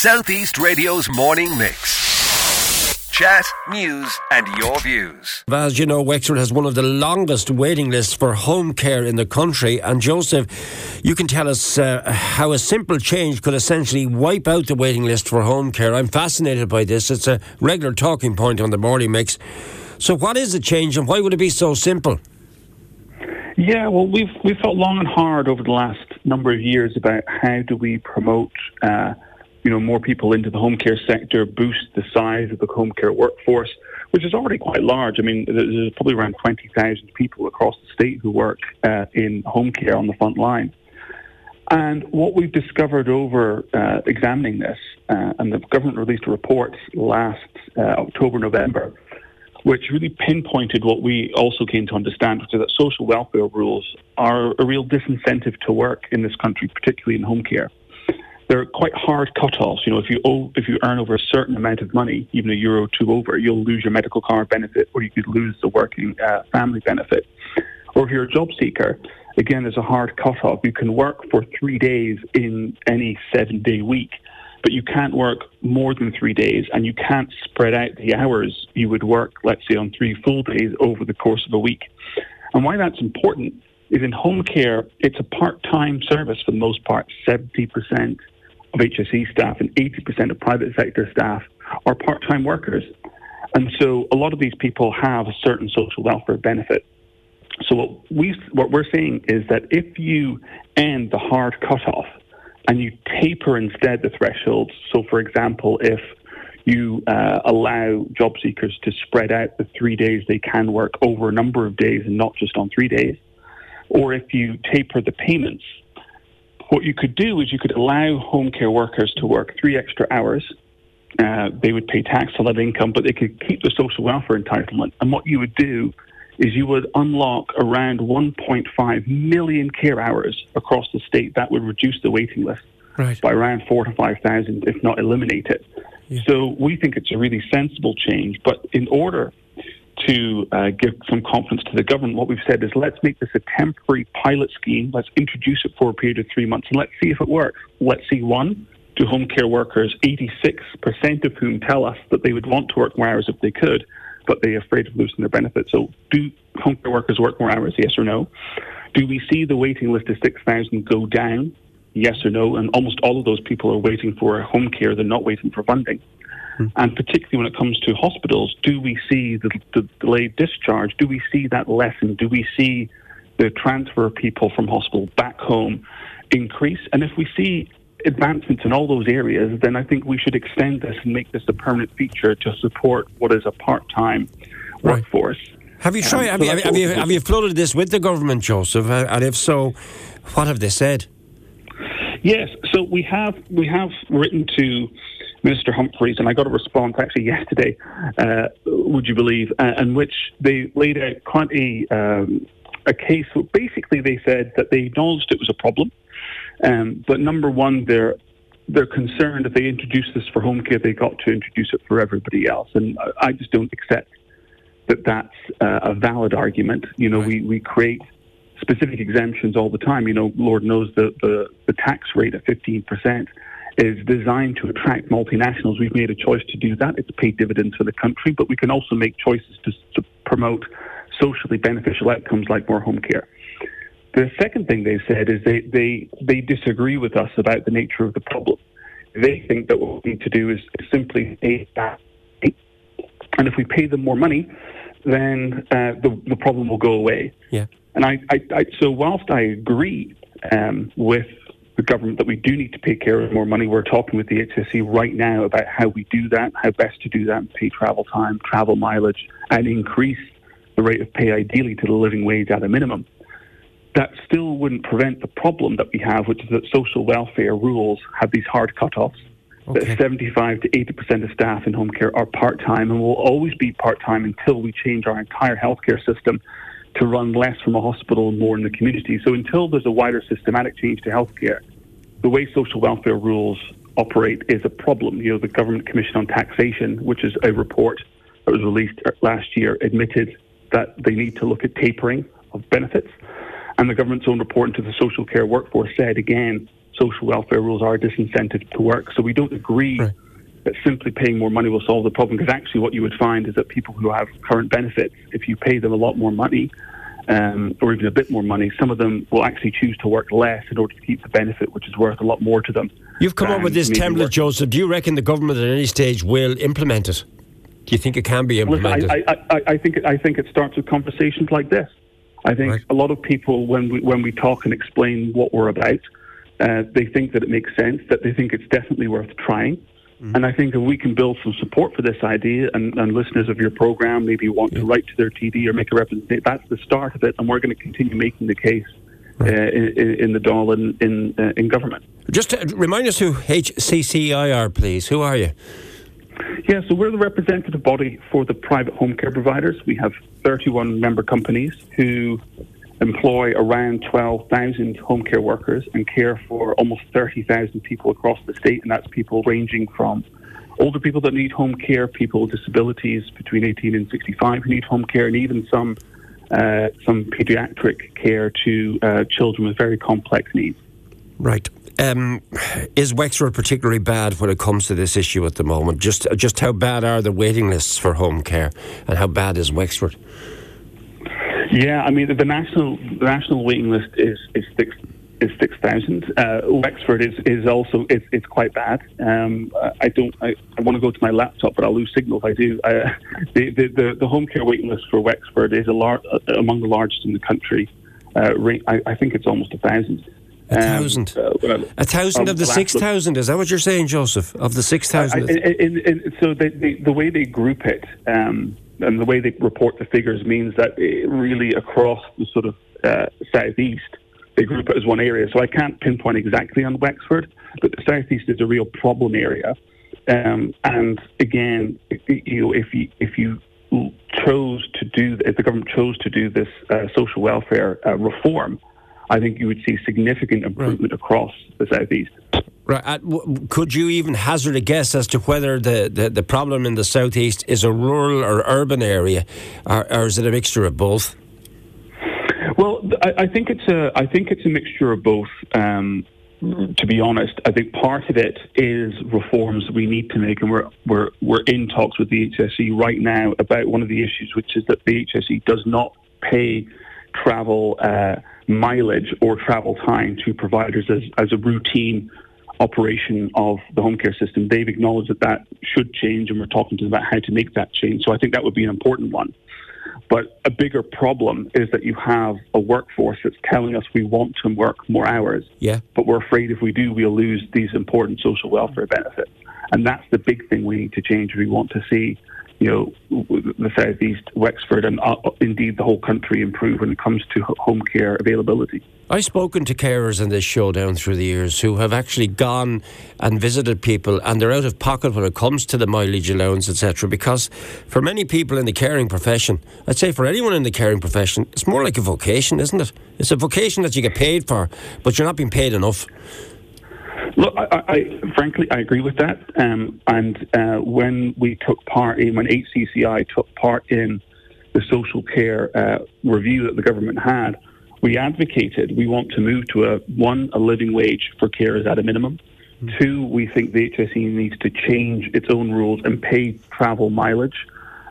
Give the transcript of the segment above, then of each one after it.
Southeast Radio's morning mix. Chat, news, and your views. As you know, Wexford has one of the longest waiting lists for home care in the country. And Joseph, you can tell us uh, how a simple change could essentially wipe out the waiting list for home care. I'm fascinated by this. It's a regular talking point on the morning mix. So, what is the change and why would it be so simple? Yeah, well, we've we've thought long and hard over the last number of years about how do we promote uh, you know, more people into the home care sector, boost the size of the home care workforce, which is already quite large. I mean, there's probably around 20,000 people across the state who work uh, in home care on the front line. And what we've discovered over uh, examining this, uh, and the government released a report last uh, October, November, which really pinpointed what we also came to understand, which is that social welfare rules are a real disincentive to work in this country, particularly in home care they're quite hard cut-offs. You know, if you owe, if you earn over a certain amount of money, even a euro or two over, you'll lose your medical card benefit, or you could lose the working uh, family benefit. Or if you're a job seeker, again, there's a hard cut-off. You can work for three days in any seven-day week, but you can't work more than three days, and you can't spread out the hours you would work, let's say, on three full days over the course of a week. And why that's important is in home care, it's a part-time service for the most part, 70% of HSE staff and 80% of private sector staff are part time workers. And so a lot of these people have a certain social welfare benefit. So what, we, what we're saying is that if you end the hard cutoff and you taper instead the thresholds, so for example, if you uh, allow job seekers to spread out the three days they can work over a number of days and not just on three days, or if you taper the payments what you could do is you could allow home care workers to work three extra hours. Uh, they would pay tax on that income, but they could keep the social welfare entitlement. And what you would do is you would unlock around 1.5 million care hours across the state. That would reduce the waiting list right. by around four to 5,000, if not eliminate it. Yeah. So we think it's a really sensible change. But in order to uh, give some confidence to the government, what we've said is let's make this a temporary pilot scheme. Let's introduce it for a period of three months and let's see if it works. Let's see one, do home care workers, 86% of whom tell us that they would want to work more hours if they could, but they're afraid of losing their benefits. So do home care workers work more hours, yes or no? Do we see the waiting list of 6,000 go down? Yes or no? And almost all of those people are waiting for home care, they're not waiting for funding. Mm. And particularly when it comes to hospitals, do we see the, the delayed discharge? Do we see that lessen? Do we see the transfer of people from hospital back home increase? And if we see advancements in all those areas, then I think we should extend this and make this a permanent feature to support what is a part-time right. workforce. Have you tried? Um, have, so you, have, you, have you floated this with the government, Joseph? Uh, and if so, what have they said? Yes, so we have we have written to Minister Humphreys, and I got a response actually yesterday, uh, would you believe, uh, in which they laid out quite a, um, a case. Basically, they said that they acknowledged it was a problem, um, but number one, they're they're concerned if they introduce this for home care, they got to introduce it for everybody else, and I just don't accept that that's uh, a valid argument. You know, right. we we create specific exemptions all the time. You know, Lord knows the the, the tax rate at fifteen percent is designed to attract multinationals. We've made a choice to do that. It's paid dividends for the country, but we can also make choices to, to promote socially beneficial outcomes like more home care. The second thing they said is they, they, they disagree with us about the nature of the problem. They think that what we need to do is simply pay that. And if we pay them more money, then uh, the, the problem will go away. Yeah. And I, I, I so whilst I agree um, with the government that we do need to pay care of more money. We're talking with the HSE right now about how we do that, how best to do that, and pay travel time, travel mileage, and increase the rate of pay ideally to the living wage at a minimum. That still wouldn't prevent the problem that we have, which is that social welfare rules have these hard cutoffs. Okay. That 75 to 80% of staff in home care are part time and will always be part time until we change our entire healthcare system to run less from a hospital and more in the community. So until there's a wider systematic change to healthcare, the way social welfare rules operate is a problem. You know, the Government Commission on Taxation, which is a report that was released last year, admitted that they need to look at tapering of benefits. And the government's own report into the social care workforce said again, social welfare rules are a disincentive to work. So we don't agree right. that simply paying more money will solve the problem. Because actually, what you would find is that people who have current benefits, if you pay them a lot more money, um, or even a bit more money, some of them will actually choose to work less in order to keep the benefit, which is worth a lot more to them. You've come up with this template. Joseph. Do you reckon the government at any stage will implement it? Do you think it can be implemented? Listen, I, I, I, think it, I think it starts with conversations like this. I think right. a lot of people, when we when we talk and explain what we're about, uh, they think that it makes sense, that they think it's definitely worth trying. Mm-hmm. And I think if we can build some support for this idea, and, and listeners of your program maybe want yeah. to write to their TD or make a representation, that's the start of it, and we're going to continue making the case. Right. Uh, in, in, the Dáil in in, uh, in government. Just remind us who HCCI are, please. Who are you? Yeah, so we're the representative body for the private home care providers. We have 31 member companies who employ around 12,000 home care workers and care for almost 30,000 people across the state, and that's people ranging from older people that need home care, people with disabilities between 18 and 65 who need home care, and even some uh, some pediatric care to uh, children with very complex needs. Right. Um, is Wexford particularly bad when it comes to this issue at the moment? Just just how bad are the waiting lists for home care, and how bad is Wexford? Yeah, I mean the, the national the national waiting list is is six is six thousand. Uh, Wexford is is also it's it's quite bad. Um, I don't I, I want to go to my laptop, but I'll lose signal if I do. Uh, the, the, the the home care waiting list for Wexford is a lar- uh, among the largest in the country. Uh, I, I think it's almost a thousand. A um, thousand. Um, uh, a thousand of the six thousand. Is that what you're saying, Joseph? Of the six thousand? so the, the, the way they group it. Um, and the way they report the figures means that really across the sort of uh, southeast, they group it as one area. So I can't pinpoint exactly on Wexford, but the southeast is a real problem area. Um, and again, you know, if you if you chose to do, if the government chose to do this uh, social welfare uh, reform, I think you would see significant improvement right. across the southeast. Right. Could you even hazard a guess as to whether the, the, the problem in the southeast is a rural or urban area, or, or is it a mixture of both? Well, I, I, think it's a I think it's a mixture of both. Um, to be honest, I think part of it is reforms we need to make, and we're we're we're in talks with the HSE right now about one of the issues, which is that the HSE does not pay travel uh, mileage or travel time to providers as, as a routine operation of the home care system. They've acknowledged that that should change, and we're talking to them about how to make that change. So I think that would be an important one. But a bigger problem is that you have a workforce that's telling us we want to work more hours. Yeah. But we're afraid if we do, we'll lose these important social welfare benefits. And that's the big thing we need to change. We want to see you know, the southeast, Wexford, and uh, indeed the whole country improve when it comes to home care availability. I've spoken to carers in this show down through the years who have actually gone and visited people, and they're out of pocket when it comes to the mileage allowance, etc. Because for many people in the caring profession, I'd say for anyone in the caring profession, it's more like a vocation, isn't it? It's a vocation that you get paid for, but you're not being paid enough. Look, I, I, frankly, I agree with that. Um, and uh, when we took part in, when HCCI took part in the social care uh, review that the government had, we advocated we want to move to a one, a living wage for carers at a minimum. Mm-hmm. Two, we think the HSE needs to change its own rules and pay travel mileage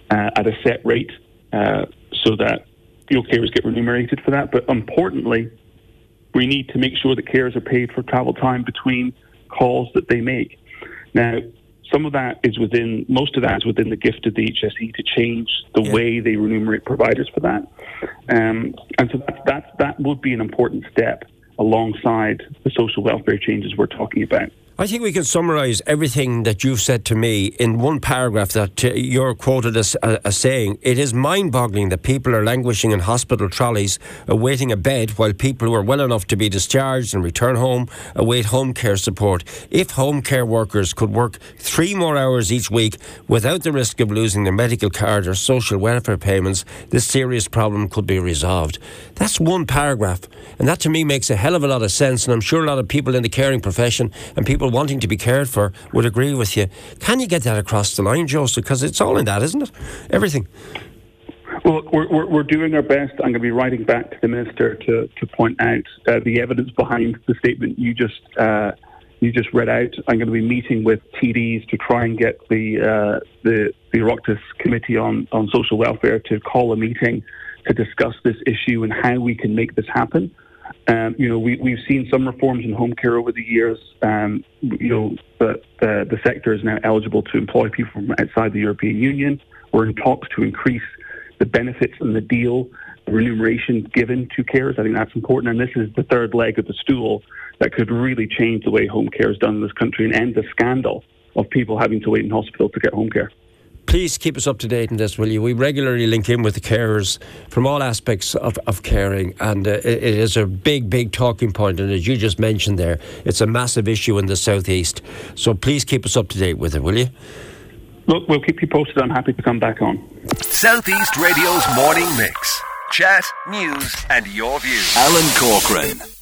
uh, at a set rate uh, so that your carers get remunerated for that. But importantly, we need to make sure that carers are paid for travel time between calls that they make. Now, some of that is within, most of that is within the gift of the HSE to change the yeah. way they remunerate providers for that. Um, and so that, that, that would be an important step alongside the social welfare changes we're talking about. I think we can summarise everything that you've said to me in one paragraph that uh, you're quoted as, uh, as saying. It is mind boggling that people are languishing in hospital trolleys awaiting a bed while people who are well enough to be discharged and return home await home care support. If home care workers could work three more hours each week without the risk of losing their medical card or social welfare payments, this serious problem could be resolved. That's one paragraph. And that to me makes a hell of a lot of sense. And I'm sure a lot of people in the caring profession and people people wanting to be cared for would agree with you. Can you get that across the line, Joseph? Because it's all in that, isn't it? Everything. Well, we're, we're, we're, doing our best. I'm going to be writing back to the minister to, to point out uh, the evidence behind the statement you just uh, you just read out. I'm going to be meeting with TDs to try and get the uh, the the Oireachtas Committee on on Social Welfare to call a meeting to discuss this issue and how we can make this happen. Um, you know, we, we've seen some reforms in home care over the years. Um, you know, the, the, the sector is now eligible to employ people from outside the European Union. We're in talks to increase the benefits and the deal, the remuneration given to carers. I think that's important. And this is the third leg of the stool that could really change the way home care is done in this country and end the scandal of people having to wait in hospital to get home care please keep us up to date on this, will you? We regularly link in with the carers from all aspects of, of caring, and uh, it, it is a big, big talking point. And as you just mentioned there, it's a massive issue in the southeast. So please keep us up to date with it, will you? Look, we'll keep you posted. I'm happy to come back on. Southeast Radio's morning mix. Chat, news, and your views. Alan Corcoran.